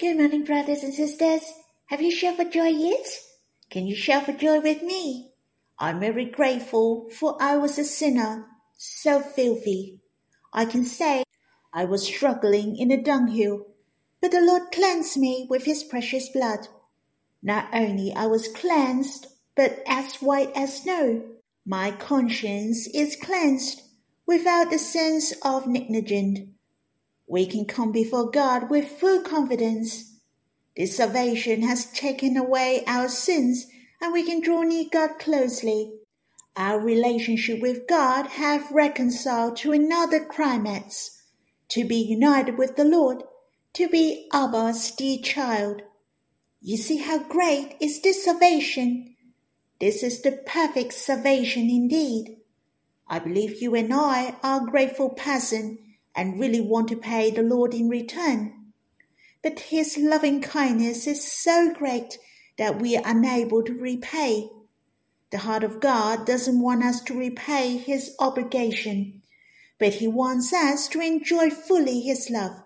Good morning, brothers and sisters. Have you shouted for joy yet? Can you shout for joy with me? I'm very grateful, for I was a sinner, so filthy. I can say I was struggling in a dunghill, but the Lord cleansed me with his precious blood. Not only I was cleansed, but as white as snow. My conscience is cleansed without the sense of negligence we can come before God with full confidence. This salvation has taken away our sins and we can draw near God closely. Our relationship with God have reconciled to another climax, to be united with the Lord, to be Abba's dear child. You see how great is this salvation. This is the perfect salvation indeed. I believe you and I are grateful peasant and really want to pay the Lord in return. But his loving kindness is so great that we are unable to repay. The heart of God doesn't want us to repay his obligation, but he wants us to enjoy fully his love.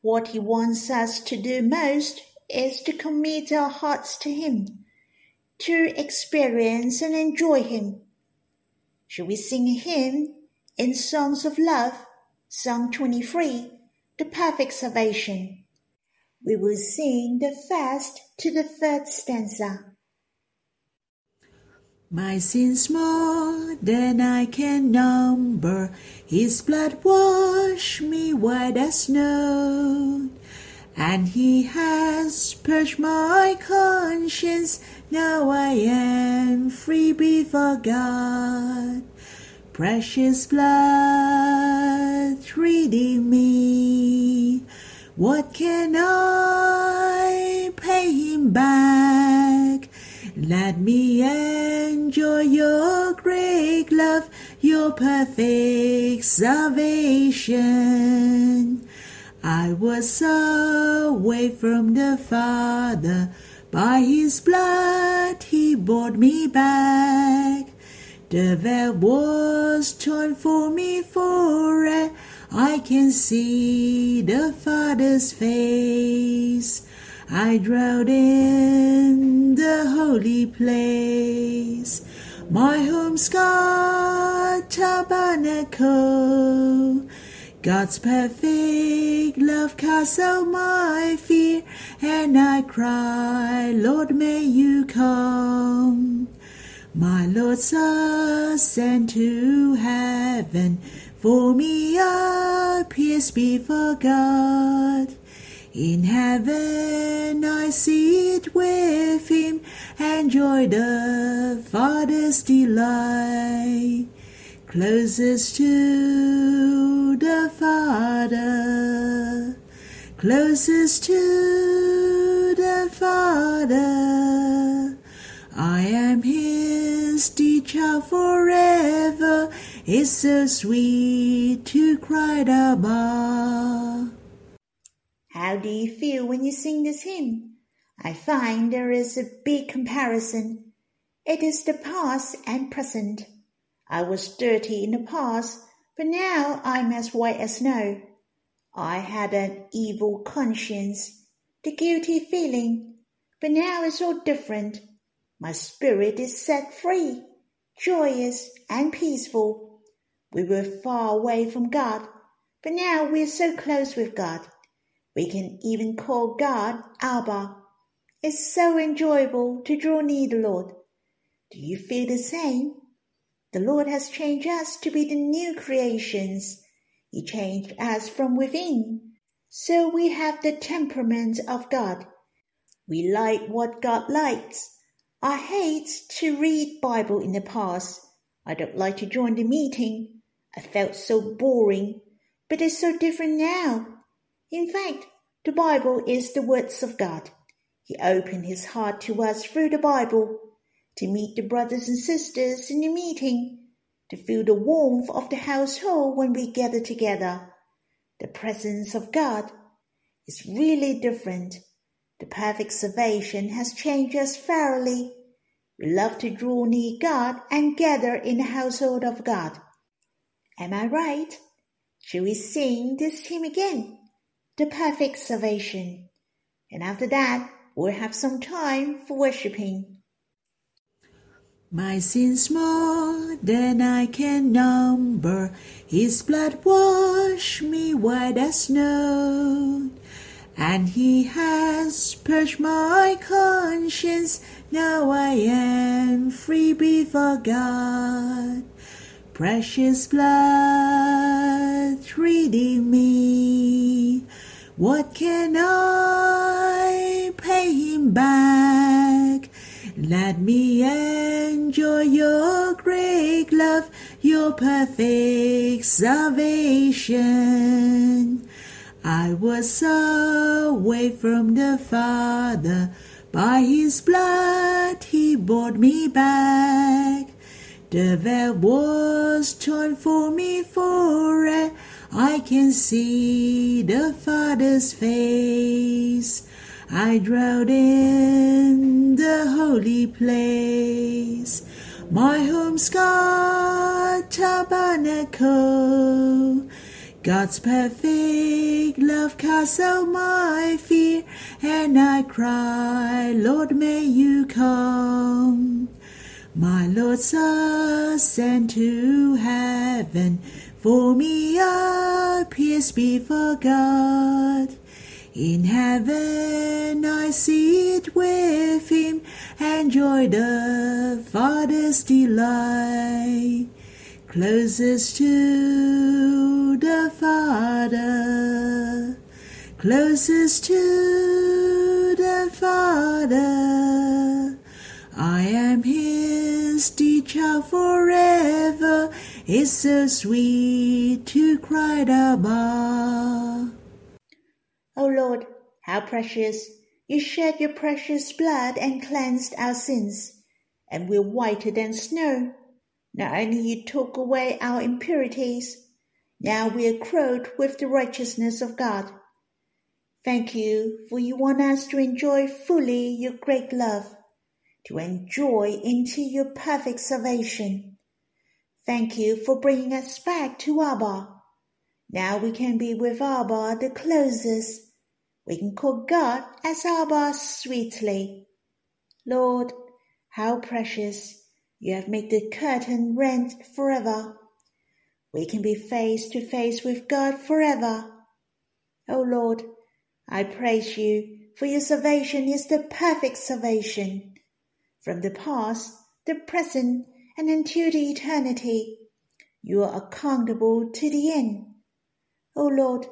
What he wants us to do most is to commit our hearts to him, to experience and enjoy him. Shall we sing a hymn in songs of love? Psalm 23, the perfect salvation. We will sing the first to the third stanza. My sins more than I can number, His blood washed me white as snow. And He has purged my conscience, now I am free before God. Precious blood redeem me. What can I pay him back? Let me enjoy your great love, your perfect salvation. I was away from the Father, by his blood he brought me back. The veil was torn for me for I can see the Father's face. I dwell in the holy place. My home's God tabernacle. God's perfect love casts out my fear, and I cry, Lord, may you come. My Lord's ascent to heaven, for me appears before God. In heaven I sit with him, and enjoy the Father's delight. Closest to the Father, closest to the Father. I am his teacher forever. It's so sweet to cry Abba. How do you feel when you sing this hymn? I find there is a big comparison. It is the past and present. I was dirty in the past, but now I'm as white as snow. I had an evil conscience, the guilty feeling, but now it's all different. My spirit is set free, joyous and peaceful. We were far away from God, but now we are so close with God. We can even call God Abba. It's so enjoyable to draw near the Lord. Do you feel the same? The Lord has changed us to be the new creations. He changed us from within. So we have the temperament of God. We like what God likes. I hate to read Bible in the past. I don't like to join the meeting. I felt so boring, but it's so different now. In fact, the Bible is the words of God. He opened his heart to us through the Bible, to meet the brothers and sisters in the meeting, to feel the warmth of the household when we gather together. The presence of God is really different the perfect salvation has changed us thoroughly. We love to draw near God and gather in the household of God. Am I right? Shall we sing this hymn again? The perfect salvation. And after that, we'll have some time for worshiping. My sins more than I can number. His blood washed me white as snow. And he has purged my conscience. Now I am free before God. Precious blood redeem me. What can I pay him back? Let me enjoy your great love, your perfect salvation. I was away from the Father, by his blood he brought me back. The veil was torn for me for I can see the Father's face. I dwelt in the holy place. My home's God tabernacle. God's perfect love casts out my fear, and I cry, Lord, may you come. My Lord's ascend to heaven, for me appears before God. In heaven I sit with him, and enjoy the Father's delight. Closest to the Father, closest to the Father. I am his teacher forever. It's so sweet to cry Abba. O oh Lord, how precious! You shed your precious blood and cleansed our sins, and we're whiter than snow. Not only you took away our impurities, now we are clothed with the righteousness of God. Thank you, for you want us to enjoy fully your great love, to enjoy into your perfect salvation. Thank you for bringing us back to Abba. Now we can be with Abba the closest we can call God as Abba sweetly. Lord, how precious you have made the curtain rent forever. We can be face to face with God forever. O oh Lord, I praise you for your salvation is the perfect salvation. From the past, the present, and until the eternity, you are accountable to the end. O oh Lord,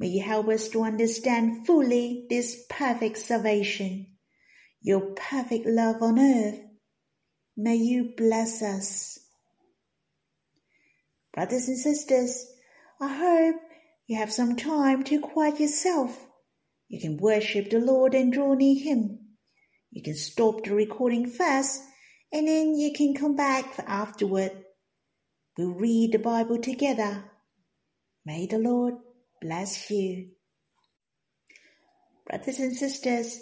May you help us to understand fully this perfect salvation, your perfect love on earth. May you bless us. Brothers and sisters, I hope you have some time to quiet yourself. You can worship the Lord and draw near Him. You can stop the recording first and then you can come back afterward. We'll read the Bible together. May the Lord bless you. Brothers and sisters,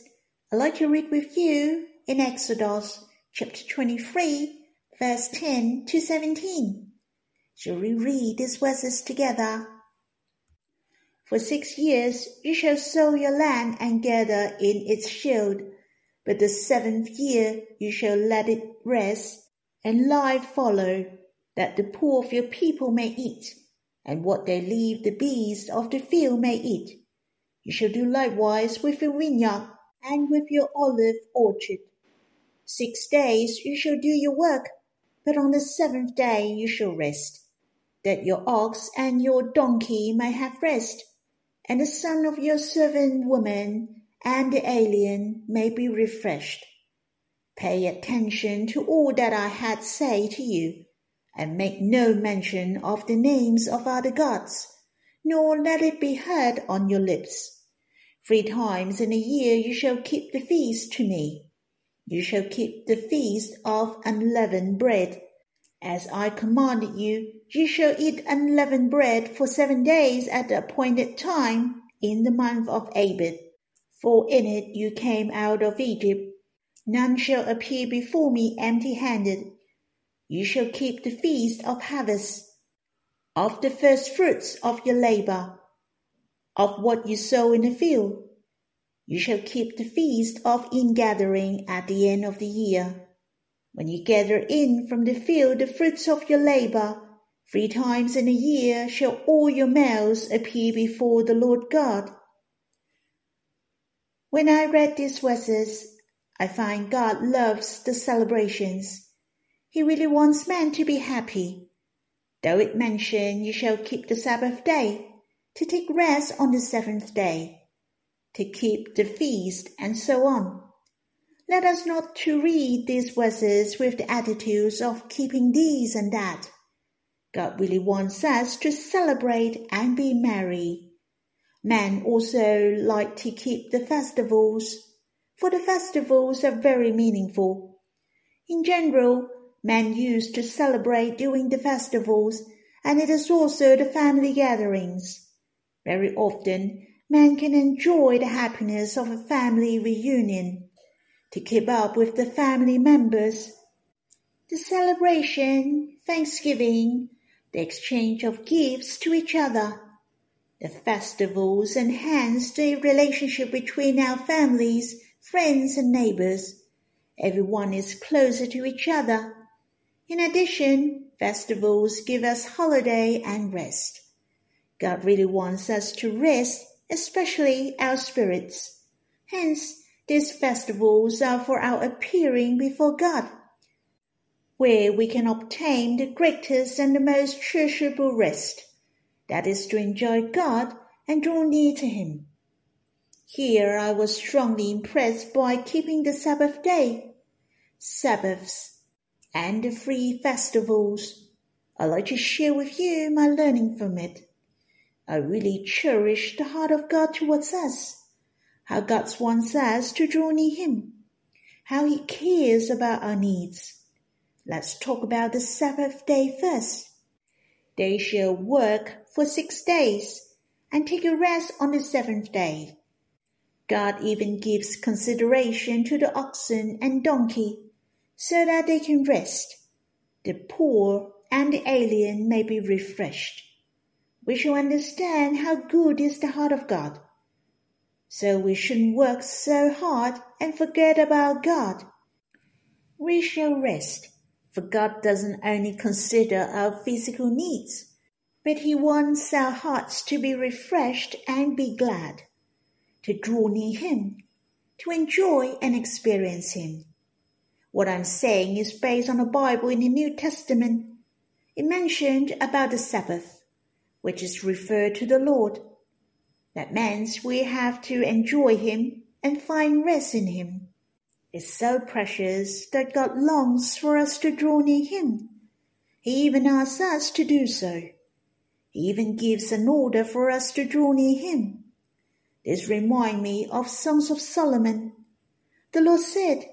I'd like to read with you in Exodus chapter 23, verse 10 to 17. Shall we read these verses together? For six years you shall sow your land and gather in its shield, but the seventh year you shall let it rest, and life follow, that the poor of your people may eat and what they leave the beasts of the field may eat. You shall do likewise with your vineyard and with your olive orchard. Six days you shall do your work, but on the seventh day you shall rest, that your ox and your donkey may have rest, and the son of your servant woman and the alien may be refreshed. Pay attention to all that I had say to you and make no mention of the names of other gods, nor let it be heard on your lips. Three times in a year you shall keep the feast to me. You shall keep the feast of unleavened bread. As I commanded you, you shall eat unleavened bread for seven days at the appointed time in the month of Abib. For in it you came out of Egypt. None shall appear before me empty handed. You shall keep the feast of harvest, of the first fruits of your labor, of what you sow in the field. You shall keep the feast of ingathering at the end of the year, when you gather in from the field the fruits of your labor. Three times in a year shall all your males appear before the Lord God. When I read these verses, I find God loves the celebrations. He really wants men to be happy. Though it mention you shall keep the Sabbath day, to take rest on the seventh day, to keep the feast, and so on. Let us not to read these verses with the attitudes of keeping these and that. God really wants us to celebrate and be merry. Men also like to keep the festivals, for the festivals are very meaningful. In general, men used to celebrate during the festivals, and it is also the family gatherings. Very often, men can enjoy the happiness of a family reunion to keep up with the family members. The celebration, Thanksgiving, the exchange of gifts to each other. The festivals enhance the relationship between our families, friends, and neighbors. Everyone is closer to each other. In addition, festivals give us holiday and rest. God really wants us to rest, especially our spirits. Hence, these festivals are for our appearing before God, where we can obtain the greatest and the most treasurable rest, that is to enjoy God and draw near to Him. Here I was strongly impressed by keeping the Sabbath day, Sabbaths, and the free festivals. I'd like to share with you my learning from it. I really cherish the heart of God towards us how God wants us to draw near Him, how He cares about our needs. Let's talk about the Sabbath day first. They shall work for six days and take a rest on the seventh day. God even gives consideration to the oxen and donkey so that they can rest. The poor and the alien may be refreshed. We shall understand how good is the heart of God so we shouldn't work so hard and forget about God. We shall rest, for God doesn't only consider our physical needs, but He wants our hearts to be refreshed and be glad, to draw near Him, to enjoy and experience Him. What I'm saying is based on a Bible in the New Testament. It mentioned about the Sabbath, which is referred to the Lord that means we have to enjoy Him and find rest in Him. It's so precious that God longs for us to draw near Him. He even asks us to do so. He even gives an order for us to draw near Him. This reminds me of Songs of Solomon. The Lord said,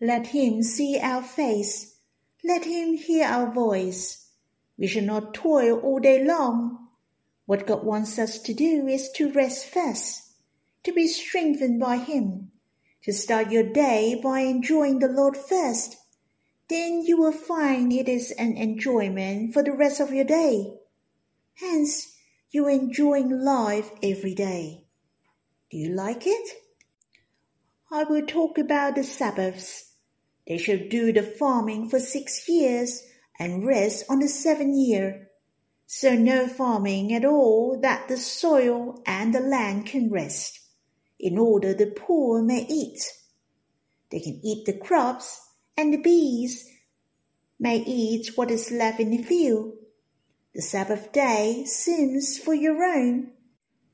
Let him see our face, let him hear our voice. We shall not toil all day long what God wants us to do is to rest first, to be strengthened by Him, to start your day by enjoying the Lord first. Then you will find it is an enjoyment for the rest of your day. Hence, you're enjoying life every day. Do you like it? I will talk about the Sabbaths. They shall do the farming for six years and rest on the seventh year so no farming at all that the soil and the land can rest, in order the poor may eat. They can eat the crops, and the bees may eat what is left in the field. The Sabbath day seems for your own,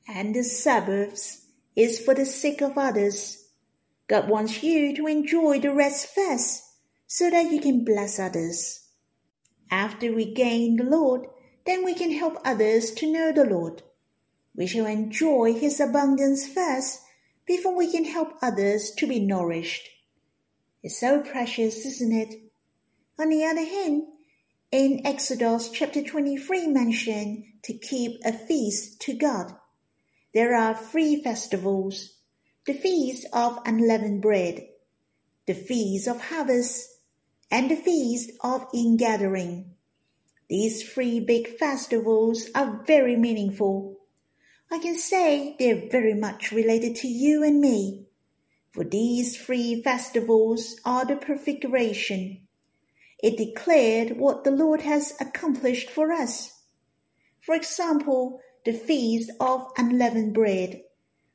and the Sabbath is for the sake of others. God wants you to enjoy the rest first, so that you can bless others. After we gain the Lord, then we can help others to know the Lord. We shall enjoy His abundance first before we can help others to be nourished. It's so precious, isn't it? On the other hand, in Exodus chapter 23 mention to keep a feast to God. There are three festivals. The feast of unleavened bread, the feast of harvest, and the feast of ingathering. These three big festivals are very meaningful. I can say they're very much related to you and me, for these three festivals are the prefiguration. It declared what the Lord has accomplished for us. For example, the feast of unleavened bread,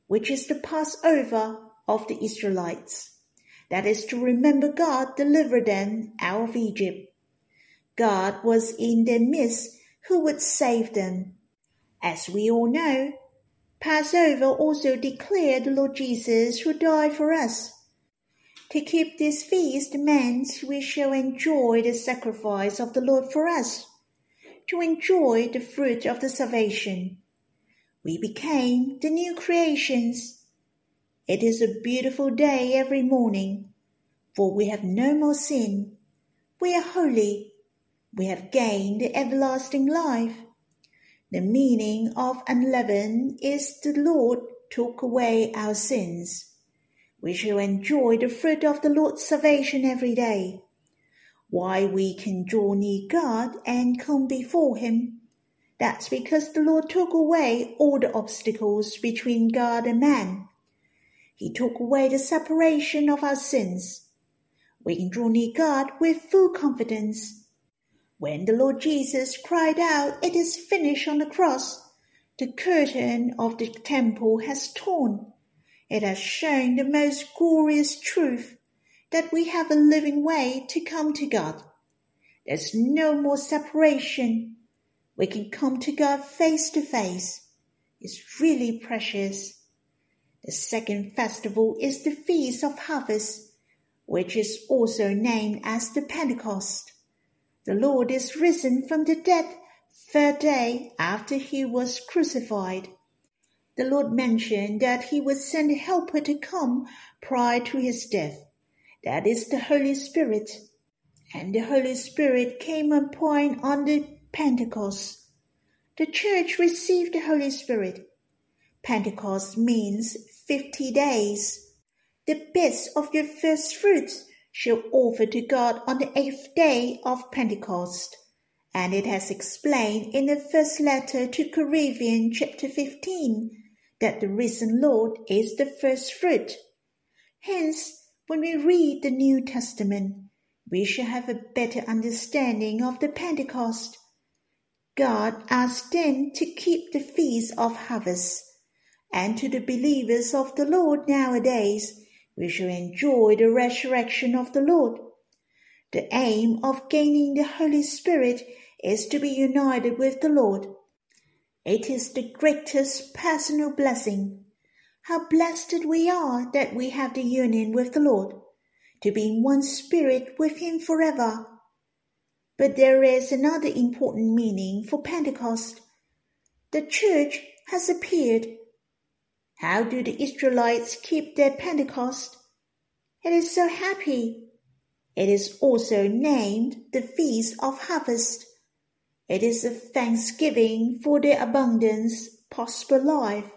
which is the Passover of the Israelites. That is to remember God delivered them out of Egypt. God was in their midst who would save them. As we all know, Passover also declared the Lord Jesus who died for us. To keep this feast means we shall enjoy the sacrifice of the Lord for us, to enjoy the fruit of the salvation. We became the new creations. It is a beautiful day every morning, for we have no more sin. We are holy. We have gained everlasting life. The meaning of unleavened is the Lord took away our sins. We shall enjoy the fruit of the Lord's salvation every day. Why we can draw near God and come before Him? That's because the Lord took away all the obstacles between God and man. He took away the separation of our sins. We can draw near God with full confidence when the Lord Jesus cried out, It is finished on the cross, the curtain of the temple has torn. It has shown the most glorious truth that we have a living way to come to God. There's no more separation. We can come to God face to face. It's really precious. The second festival is the Feast of Harvest, which is also named as the Pentecost. The Lord is risen from the dead third day after he was crucified. The Lord mentioned that he would send a helper to come prior to his death. That is the Holy Spirit. And the Holy Spirit came upon on the Pentecost. The church received the Holy Spirit. Pentecost means fifty days. The best of your first fruits shall offer to God on the eighth day of Pentecost. And it has explained in the first letter to Corinthians chapter 15 that the risen Lord is the first fruit. Hence, when we read the New Testament, we shall have a better understanding of the Pentecost. God asked them to keep the feast of harvest, and to the believers of the Lord nowadays, we shall enjoy the resurrection of the Lord. The aim of gaining the Holy Spirit is to be united with the Lord. It is the greatest personal blessing. How blessed we are that we have the union with the Lord, to be in one spirit with Him forever. But there is another important meaning for Pentecost. The church has appeared how do the Israelites keep their Pentecost? It is so happy. It is also named the Feast of Harvest. It is a thanksgiving for their abundance, prosper life.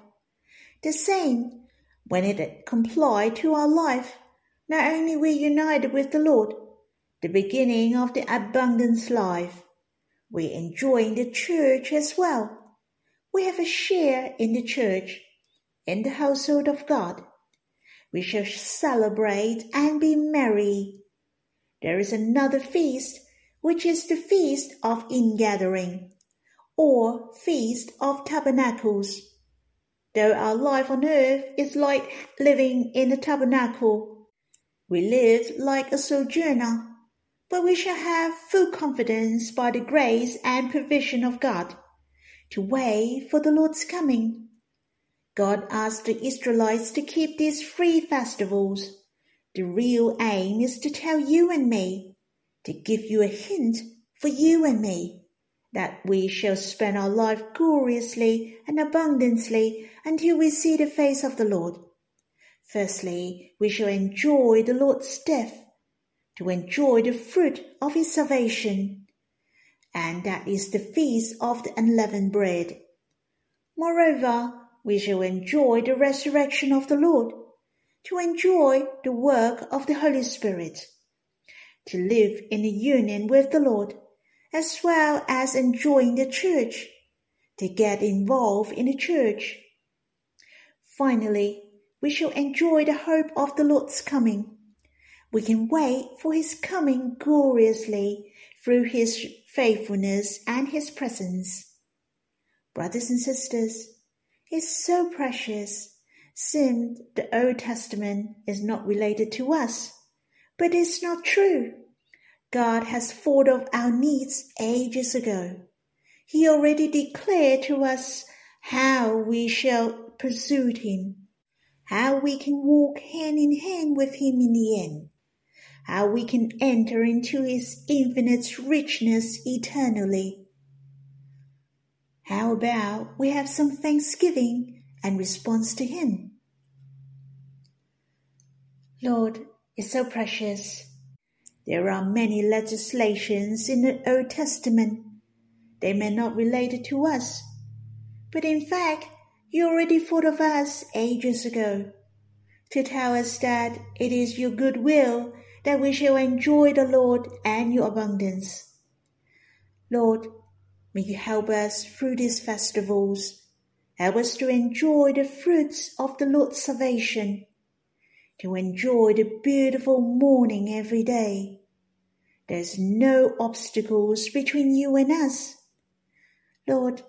The same, when it complied to our life, not only we united with the Lord, the beginning of the abundance life, we enjoy the church as well. We have a share in the church in the household of God. We shall celebrate and be merry. There is another feast, which is the feast of ingathering, or feast of tabernacles. Though our life on earth is like living in a tabernacle, we live like a sojourner, but we shall have full confidence by the grace and provision of God to wait for the Lord's coming. God asked the Israelites to keep these three festivals. The real aim is to tell you and me, to give you a hint for you and me, that we shall spend our life gloriously and abundantly until we see the face of the Lord. Firstly, we shall enjoy the Lord's death, to enjoy the fruit of his salvation, and that is the feast of the unleavened bread. Moreover, we shall enjoy the resurrection of the Lord, to enjoy the work of the Holy Spirit, to live in union with the Lord, as well as enjoying the church, to get involved in the church, Finally, we shall enjoy the hope of the Lord's coming. We can wait for his coming gloriously through his faithfulness and his presence. Brothers and sisters, it's so precious since the Old Testament is not related to us. But it's not true. God has thought of our needs ages ago. He already declared to us how we shall pursue Him, how we can walk hand in hand with Him in the end, how we can enter into His infinite richness eternally. How about we have some thanksgiving and response to Him? Lord, is so precious. There are many legislations in the Old Testament. They may not relate to us, but in fact, you already thought of us ages ago to tell us that it is your good will that we shall enjoy the Lord and your abundance. Lord, may you help us through these festivals. Help us to enjoy the fruits of the Lord's salvation, to enjoy the beautiful morning every day. There's no obstacles between you and us. Lord,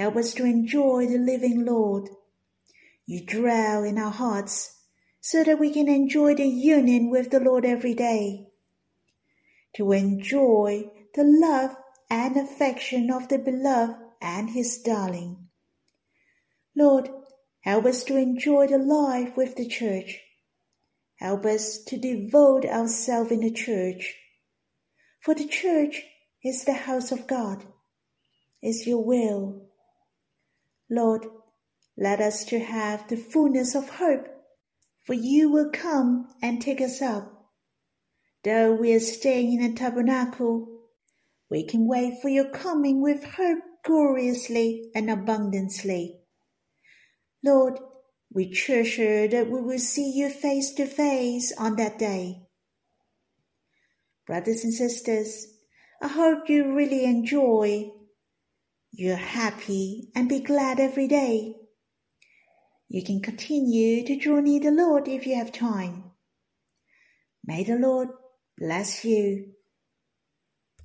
Help us to enjoy the living Lord. You dwell in our hearts so that we can enjoy the union with the Lord every day. To enjoy the love and affection of the beloved and his darling. Lord, help us to enjoy the life with the church. Help us to devote ourselves in the church. For the church is the house of God. Is your will Lord, let us to have the fullness of hope, for you will come and take us up. Though we are staying in a tabernacle, we can wait for your coming with hope gloriously and abundantly. Lord, we treasure that we will see you face to face on that day. Brothers and sisters, I hope you really enjoy you're happy and be glad every day. You can continue to draw near the Lord if you have time. May the Lord bless you.